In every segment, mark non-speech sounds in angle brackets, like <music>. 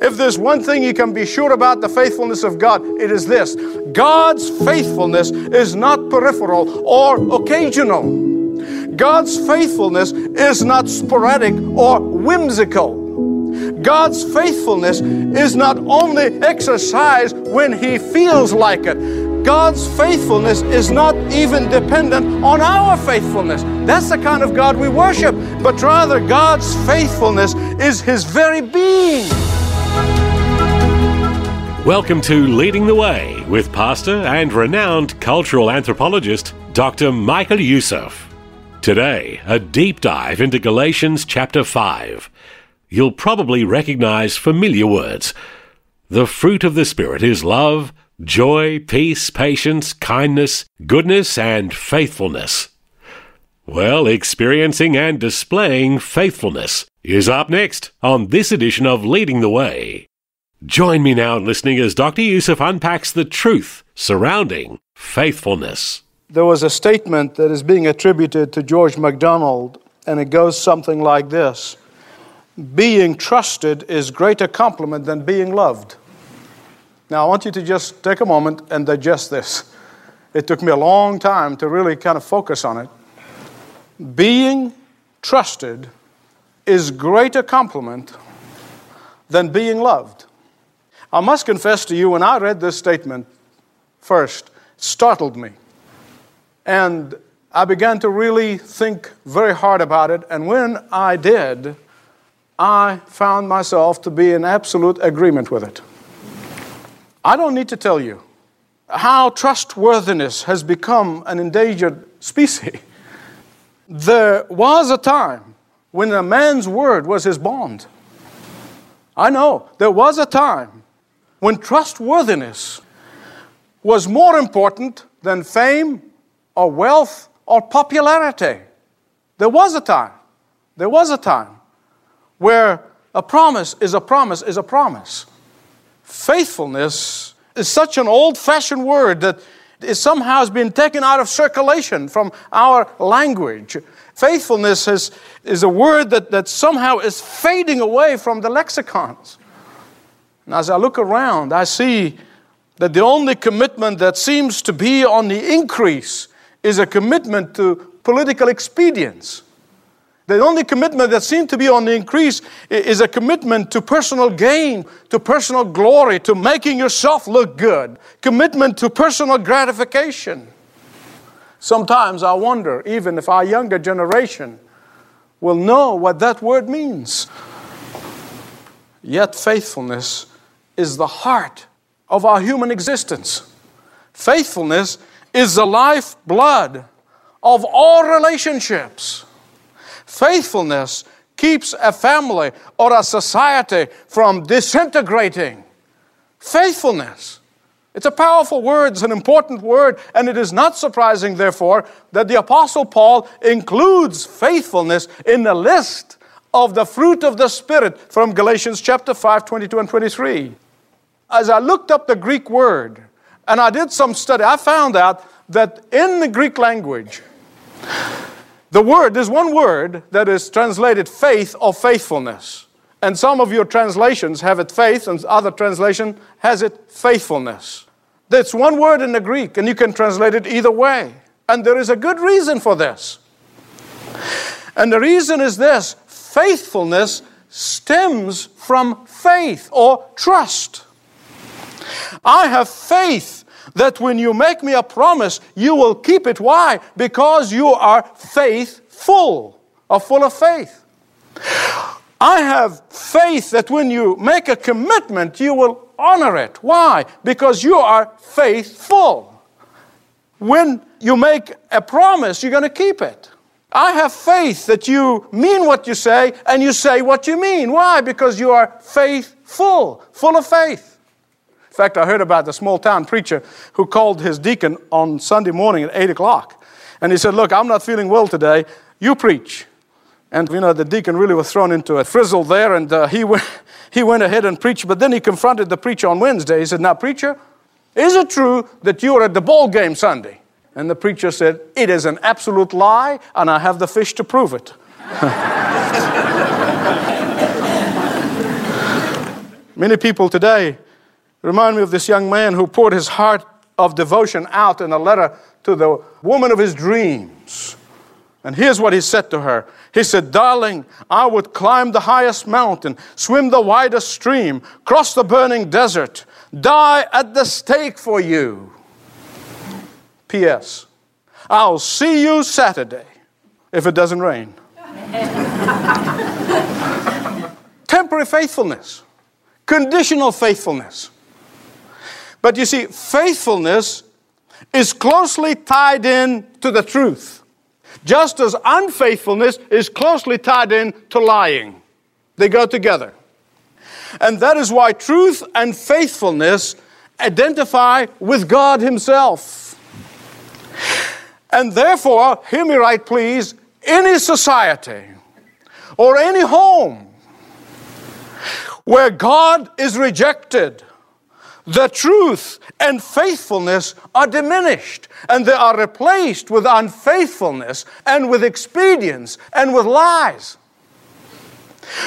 If there's one thing you can be sure about the faithfulness of God, it is this God's faithfulness is not peripheral or occasional. God's faithfulness is not sporadic or whimsical. God's faithfulness is not only exercised when He feels like it. God's faithfulness is not even dependent on our faithfulness. That's the kind of God we worship. But rather, God's faithfulness is His very being. Welcome to Leading the Way with pastor and renowned cultural anthropologist Dr. Michael Youssef. Today, a deep dive into Galatians chapter 5. You'll probably recognize familiar words. The fruit of the Spirit is love, joy, peace, patience, kindness, goodness, and faithfulness. Well, experiencing and displaying faithfulness is up next on this edition of Leading the Way. Join me now in listening as Dr. Youssef unpacks the truth surrounding faithfulness. There was a statement that is being attributed to George MacDonald, and it goes something like this Being trusted is greater compliment than being loved. Now, I want you to just take a moment and digest this. It took me a long time to really kind of focus on it. Being trusted is greater compliment than being loved. I must confess to you, when I read this statement first, startled me. And I began to really think very hard about it. And when I did, I found myself to be in absolute agreement with it. I don't need to tell you how trustworthiness has become an endangered species. <laughs> There was a time when a man's word was his bond. I know there was a time when trustworthiness was more important than fame or wealth or popularity. There was a time, there was a time where a promise is a promise is a promise. Faithfulness is such an old fashioned word that it somehow has been taken out of circulation from our language. Faithfulness is, is a word that, that somehow is fading away from the lexicons. And as I look around, I see that the only commitment that seems to be on the increase is a commitment to political expedience. The only commitment that seems to be on the increase is a commitment to personal gain, to personal glory, to making yourself look good, commitment to personal gratification. Sometimes I wonder, even if our younger generation will know what that word means. Yet faithfulness is the heart of our human existence. Faithfulness is the lifeblood of all relationships. Faithfulness keeps a family or a society from disintegrating. Faithfulness. It's a powerful word, it's an important word, and it is not surprising, therefore, that the Apostle Paul includes faithfulness in the list of the fruit of the Spirit from Galatians chapter 5, 22 and 23. As I looked up the Greek word and I did some study, I found out that in the Greek language, the word, there's one word that is translated faith or faithfulness. And some of your translations have it faith, and other translation has it faithfulness. That's one word in the Greek, and you can translate it either way. And there is a good reason for this. And the reason is this faithfulness stems from faith or trust. I have faith that when you make me a promise, you will keep it. Why? Because you are faithful, or full of faith. I have faith that when you make a commitment, you will honor it. Why? Because you are faithful. When you make a promise, you're going to keep it. I have faith that you mean what you say and you say what you mean. Why? Because you are faithful, full of faith. Fact, I heard about the small town preacher who called his deacon on Sunday morning at 8 o'clock. And he said, Look, I'm not feeling well today. You preach. And, you know, the deacon really was thrown into a frizzle there, and uh, he, <laughs> went, he went ahead and preached. But then he confronted the preacher on Wednesday. He said, Now, preacher, is it true that you were at the ball game Sunday? And the preacher said, It is an absolute lie, and I have the fish to prove it. <laughs> Many people today remind me of this young man who poured his heart of devotion out in a letter to the woman of his dreams. And here's what he said to her He said, Darling, I would climb the highest mountain, swim the widest stream, cross the burning desert, die at the stake for you. P.S. I'll see you Saturday if it doesn't rain. <laughs> Temporary faithfulness, conditional faithfulness. But you see, faithfulness is closely tied in to the truth, just as unfaithfulness is closely tied in to lying. They go together. And that is why truth and faithfulness identify with God Himself. And therefore, hear me right, please, any society or any home where God is rejected, the truth and faithfulness are diminished and they are replaced with unfaithfulness and with expedience and with lies.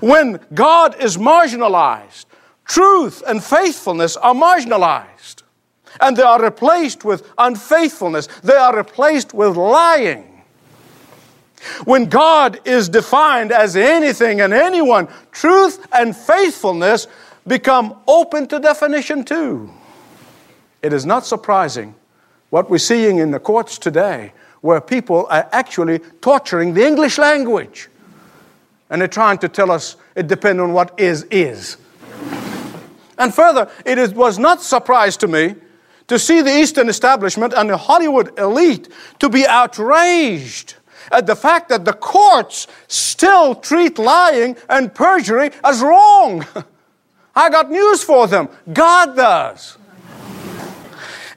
When God is marginalized, truth and faithfulness are marginalized and they are replaced with unfaithfulness, they are replaced with lying. When God is defined as anything and anyone, truth and faithfulness become open to definition too. It is not surprising what we're seeing in the courts today, where people are actually torturing the English language. And they're trying to tell us it depends on what is, is. And further, it is, was not surprise to me to see the Eastern establishment and the Hollywood elite to be outraged at the fact that the courts still treat lying and perjury as wrong. <laughs> I got news for them. God does.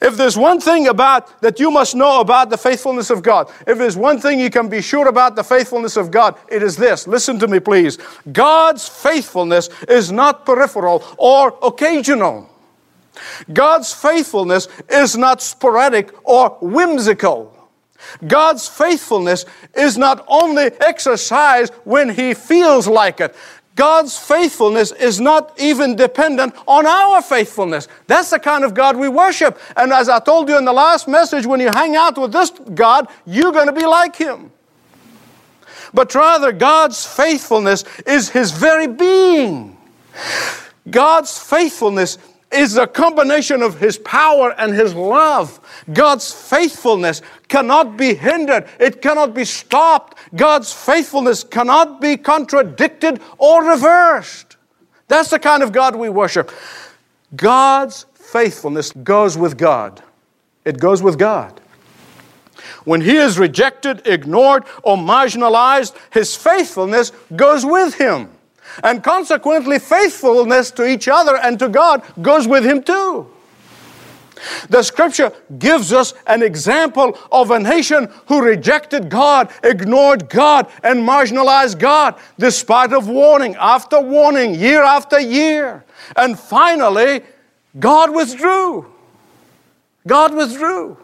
If there's one thing about that you must know about the faithfulness of God, if there's one thing you can be sure about the faithfulness of God, it is this. Listen to me, please. God's faithfulness is not peripheral or occasional. God's faithfulness is not sporadic or whimsical. God's faithfulness is not only exercised when He feels like it. God's faithfulness is not even dependent on our faithfulness. That's the kind of God we worship. And as I told you in the last message, when you hang out with this God, you're going to be like Him. But rather, God's faithfulness is His very being. God's faithfulness is a combination of His power and His love. God's faithfulness cannot be hindered, it cannot be stopped. God's faithfulness cannot be contradicted or reversed. That's the kind of God we worship. God's faithfulness goes with God. It goes with God. When he is rejected, ignored, or marginalized, his faithfulness goes with him. And consequently, faithfulness to each other and to God goes with him too. The scripture gives us an example of a nation who rejected God, ignored God, and marginalized God, despite of warning after warning, year after year. And finally, God withdrew. God withdrew.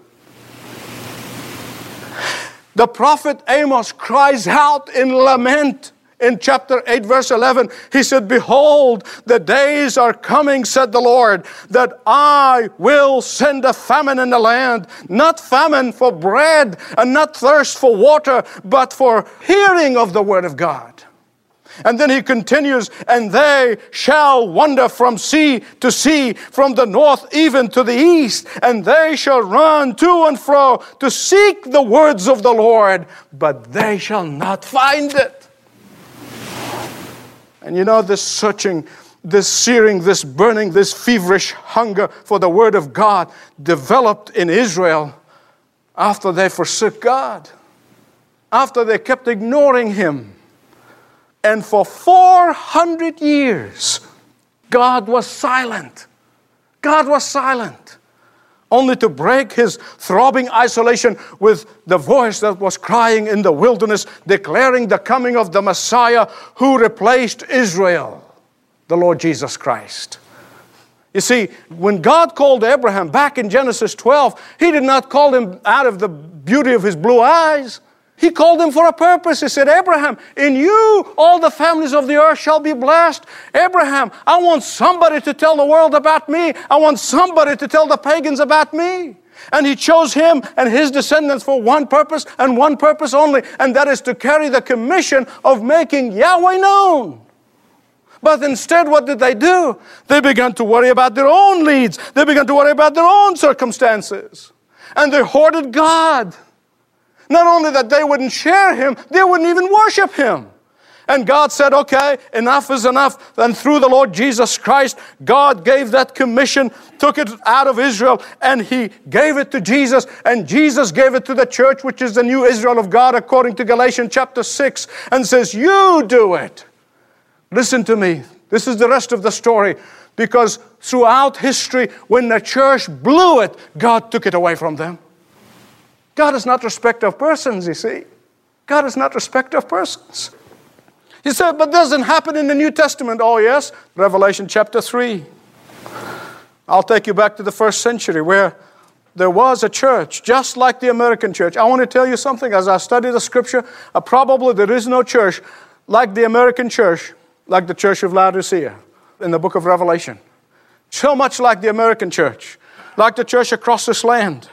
The prophet Amos cries out in lament in chapter 8, verse 11, he said, Behold, the days are coming, said the Lord, that I will send a famine in the land, not famine for bread and not thirst for water, but for hearing of the word of God. And then he continues, and they shall wander from sea to sea, from the north even to the east, and they shall run to and fro to seek the words of the Lord, but they shall not find it. And you know, this searching, this searing, this burning, this feverish hunger for the Word of God developed in Israel after they forsook God. after they kept ignoring him. And for 400 years, God was silent. God was silent. Only to break his throbbing isolation with the voice that was crying in the wilderness, declaring the coming of the Messiah who replaced Israel, the Lord Jesus Christ. You see, when God called Abraham back in Genesis 12, He did not call him out of the beauty of his blue eyes. He called him for a purpose. He said, Abraham, in you all the families of the earth shall be blessed. Abraham, I want somebody to tell the world about me. I want somebody to tell the pagans about me. And he chose him and his descendants for one purpose and one purpose only, and that is to carry the commission of making Yahweh known. But instead, what did they do? They began to worry about their own needs. They began to worry about their own circumstances. And they hoarded God. Not only that they wouldn't share him, they wouldn't even worship him. And God said, okay, enough is enough. And through the Lord Jesus Christ, God gave that commission, took it out of Israel, and He gave it to Jesus. And Jesus gave it to the church, which is the new Israel of God, according to Galatians chapter 6, and says, You do it. Listen to me. This is the rest of the story. Because throughout history, when the church blew it, God took it away from them. God is not respect of persons, you see. God is not respect of persons. He said, but doesn't happen in the New Testament. Oh, yes. Revelation chapter 3. I'll take you back to the first century where there was a church just like the American church. I want to tell you something as I study the scripture. Uh, probably there is no church like the American church, like the church of Laodicea in the book of Revelation. So much like the American church, like the church across this land.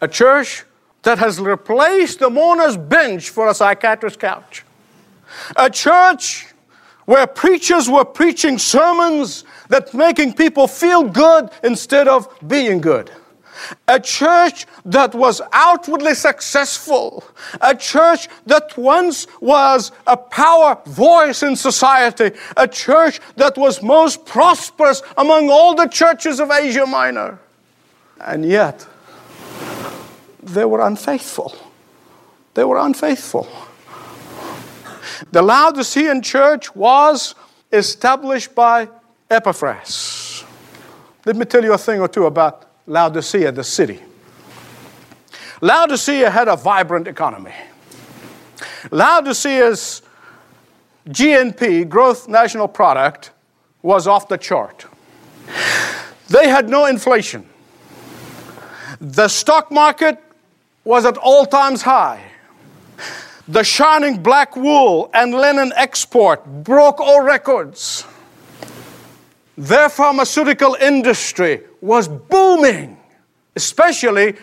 A church that has replaced the mourner's bench for a psychiatrist's couch. A church where preachers were preaching sermons that making people feel good instead of being good. A church that was outwardly successful. A church that once was a power voice in society. A church that was most prosperous among all the churches of Asia Minor. And yet, they were unfaithful. They were unfaithful. The Laodicean church was established by Epaphras. Let me tell you a thing or two about Laodicea, the city. Laodicea had a vibrant economy. Laodicea's GNP, gross national product, was off the chart. They had no inflation. The stock market was at all times high. The shining black wool and linen export broke all records. Their pharmaceutical industry was booming, especially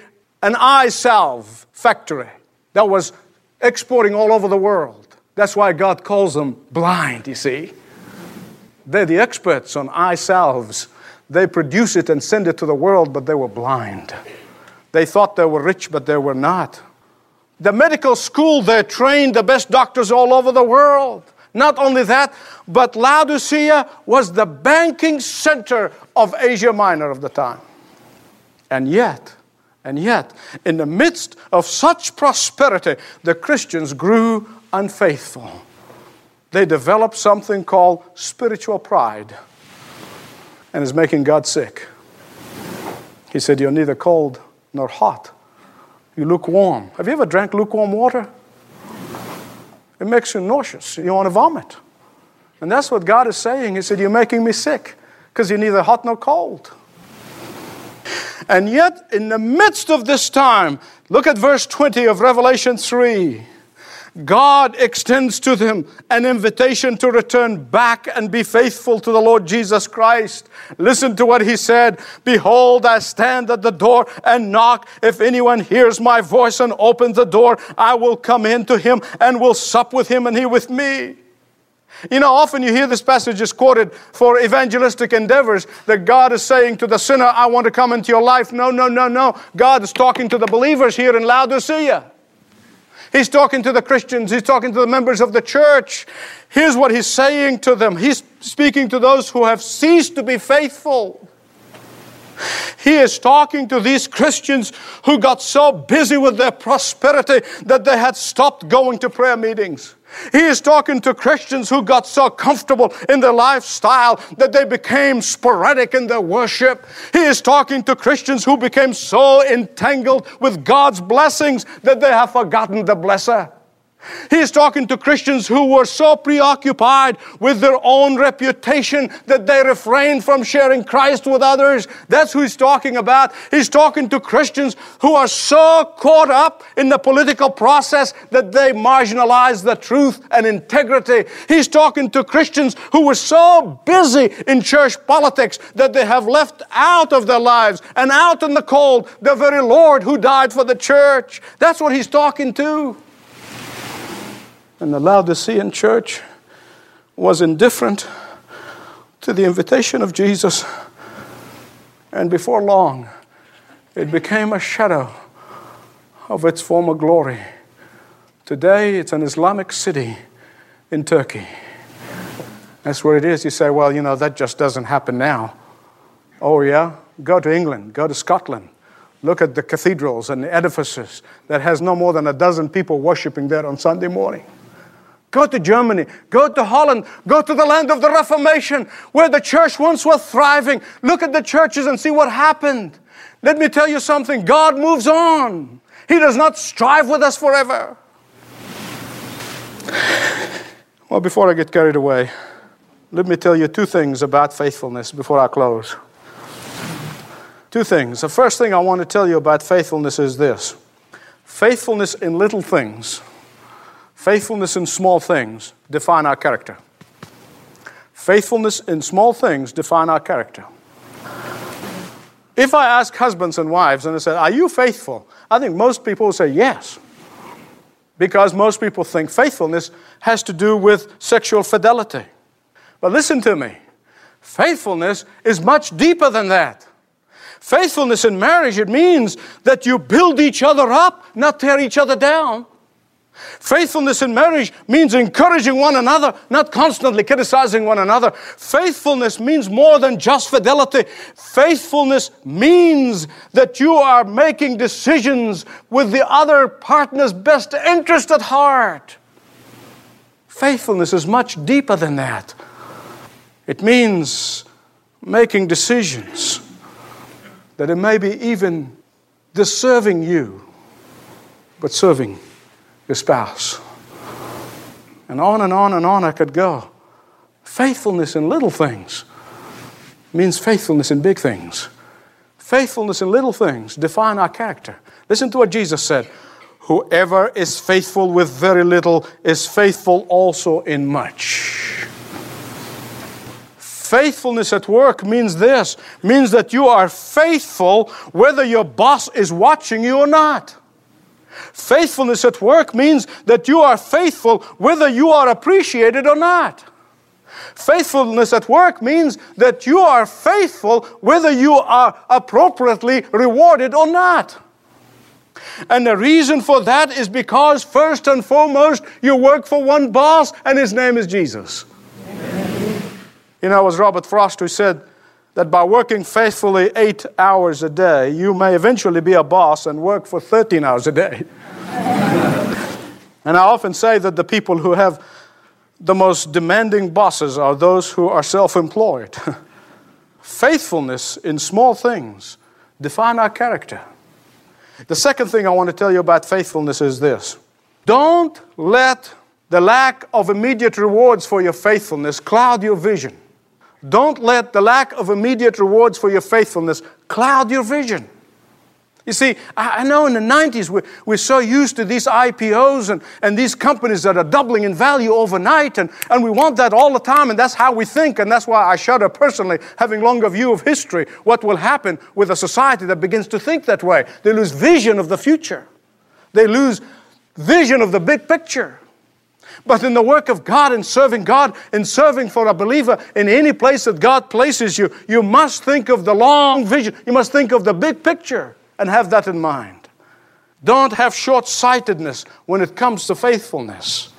an eye salve factory that was exporting all over the world. That's why God calls them blind, you see. They're the experts on eye salves. They produce it and send it to the world, but they were blind. They thought they were rich, but they were not. The medical school there trained the best doctors all over the world. Not only that, but Laodicea was the banking center of Asia Minor of the time. And yet, and yet, in the midst of such prosperity, the Christians grew unfaithful. They developed something called spiritual pride and is making God sick. He said, You're neither cold nor hot. You lukewarm. Have you ever drank lukewarm water? It makes you nauseous. You want to vomit. And that's what God is saying. He said, You're making me sick because you're neither hot nor cold. And yet, in the midst of this time, look at verse 20 of Revelation 3. God extends to them an invitation to return back and be faithful to the Lord Jesus Christ. Listen to what he said Behold, I stand at the door and knock. If anyone hears my voice and opens the door, I will come in to him and will sup with him and he with me. You know, often you hear this passage is quoted for evangelistic endeavors that God is saying to the sinner, I want to come into your life. No, no, no, no. God is talking to the believers here in Laodicea. He's talking to the Christians, he's talking to the members of the church. Here's what he's saying to them He's speaking to those who have ceased to be faithful. He is talking to these Christians who got so busy with their prosperity that they had stopped going to prayer meetings. He is talking to Christians who got so comfortable in their lifestyle that they became sporadic in their worship. He is talking to Christians who became so entangled with God's blessings that they have forgotten the blesser. He's talking to Christians who were so preoccupied with their own reputation that they refrained from sharing Christ with others. That's who he's talking about. He's talking to Christians who are so caught up in the political process that they marginalize the truth and integrity. He's talking to Christians who were so busy in church politics that they have left out of their lives and out in the cold the very Lord who died for the church. That's what he's talking to and the Laodicean church was indifferent to the invitation of Jesus. And before long, it became a shadow of its former glory. Today, it's an Islamic city in Turkey. That's where it is. You say, well, you know, that just doesn't happen now. Oh, yeah? Go to England, go to Scotland. Look at the cathedrals and the edifices that has no more than a dozen people worshiping there on Sunday morning. Go to Germany, go to Holland, go to the land of the Reformation where the church once was thriving. Look at the churches and see what happened. Let me tell you something God moves on, He does not strive with us forever. Well, before I get carried away, let me tell you two things about faithfulness before I close. Two things. The first thing I want to tell you about faithfulness is this faithfulness in little things Faithfulness in small things define our character. Faithfulness in small things define our character. If I ask husbands and wives and I say, Are you faithful? I think most people will say yes. Because most people think faithfulness has to do with sexual fidelity. But listen to me faithfulness is much deeper than that. Faithfulness in marriage, it means that you build each other up, not tear each other down. Faithfulness in marriage means encouraging one another, not constantly criticizing one another. Faithfulness means more than just fidelity. Faithfulness means that you are making decisions with the other partner's best interest at heart. Faithfulness is much deeper than that. It means making decisions that it may be even deserving you, but serving your spouse. And on and on and on I could go. Faithfulness in little things means faithfulness in big things. Faithfulness in little things define our character. Listen to what Jesus said. Whoever is faithful with very little is faithful also in much. Faithfulness at work means this means that you are faithful whether your boss is watching you or not. Faithfulness at work means that you are faithful whether you are appreciated or not. Faithfulness at work means that you are faithful whether you are appropriately rewarded or not. And the reason for that is because, first and foremost, you work for one boss, and his name is Jesus. Amen. You know, it was Robert Frost who said, that by working faithfully eight hours a day, you may eventually be a boss and work for 13 hours a day. and I often say that the people who have the most demanding bosses are those who are self employed. <laughs> Faithfulness in small things define our character. The second thing I want to tell you about faithfulness is this don't let the lack of immediate rewards for your faithfulness cloud your vision. Don't let the lack of immediate rewards for your faithfulness cloud your vision. You see, I know in the 90s we're, we're so used to these IPOs and, and these companies that are doubling in value overnight, and, and we want that all the time, and that's how we think, and that's why I shudder personally, having longer view of history, what will happen with a society that begins to think that way. They lose vision of the future, they lose vision of the big picture. But in the work of God and serving God and serving for a believer in any place that God places you, you must think of the long vision. You must think of the big picture and have that in mind. Don't have short sightedness when it comes to faithfulness.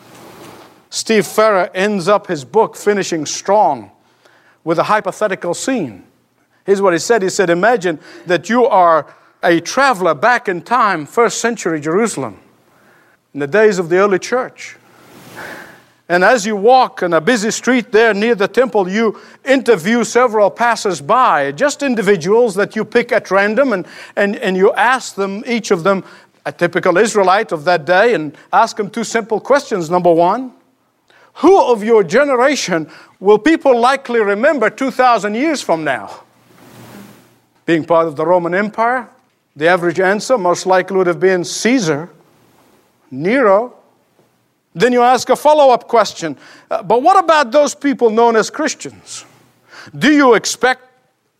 Steve Farrar ends up his book finishing strong with a hypothetical scene. Here's what he said He said, Imagine that you are a traveler back in time, first century Jerusalem, in the days of the early church. And as you walk in a busy street there near the temple, you interview several passers by, just individuals that you pick at random, and, and, and you ask them, each of them, a typical Israelite of that day, and ask them two simple questions. Number one, who of your generation will people likely remember 2,000 years from now? Being part of the Roman Empire, the average answer most likely would have been Caesar, Nero, then you ask a follow up question uh, But what about those people known as Christians? Do you expect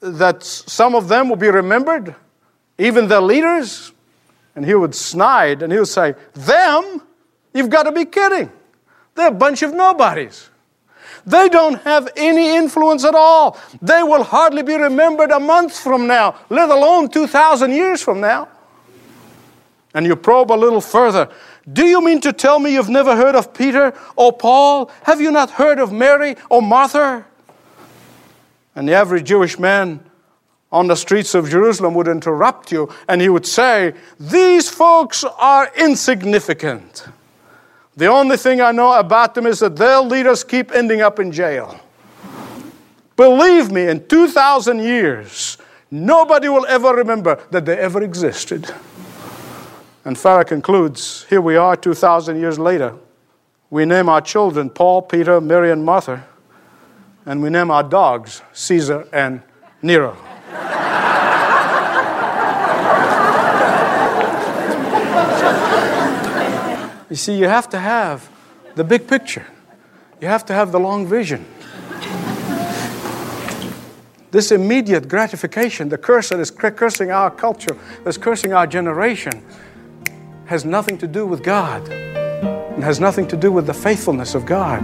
that some of them will be remembered? Even their leaders? And he would snide and he would say, Them? You've got to be kidding. They're a bunch of nobodies. They don't have any influence at all. They will hardly be remembered a month from now, let alone 2,000 years from now. And you probe a little further. Do you mean to tell me you've never heard of Peter or Paul? Have you not heard of Mary or Martha? And the average Jewish man on the streets of Jerusalem would interrupt you and he would say, These folks are insignificant. The only thing I know about them is that their leaders keep ending up in jail. Believe me, in 2,000 years, nobody will ever remember that they ever existed. And Farrar concludes here we are 2,000 years later. We name our children Paul, Peter, Mary, and Martha, and we name our dogs Caesar and Nero. <laughs> you see, you have to have the big picture, you have to have the long vision. This immediate gratification, the curse that is cursing our culture, that's cursing our generation, has nothing to do with God and has nothing to do with the faithfulness of God.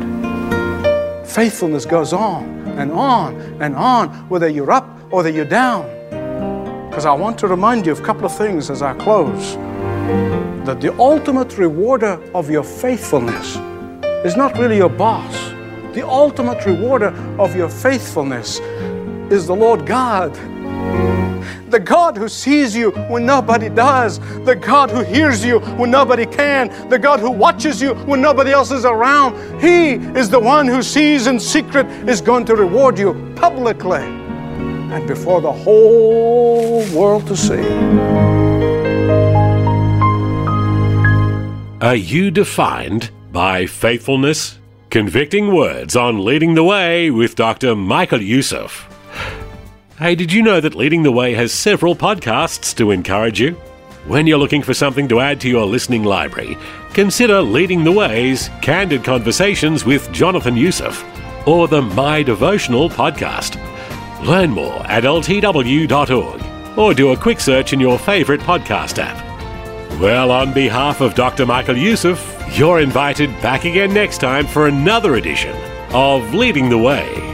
Faithfulness goes on and on and on, whether you're up or whether you're down. Because I want to remind you of a couple of things as I close that the ultimate rewarder of your faithfulness is not really your boss. The ultimate rewarder of your faithfulness is the Lord God the God who sees you when nobody does, the God who hears you when nobody can, the God who watches you when nobody else is around. He is the one who sees in secret is going to reward you publicly and before the whole world to see. Are you defined by faithfulness? Convicting words on leading the way with Dr. Michael Youssef. Hey, did you know that Leading the Way has several podcasts to encourage you? When you're looking for something to add to your listening library, consider Leading the Way's Candid Conversations with Jonathan Youssef or the My Devotional podcast. Learn more at ltw.org or do a quick search in your favourite podcast app. Well, on behalf of Dr. Michael Youssef, you're invited back again next time for another edition of Leading the Way.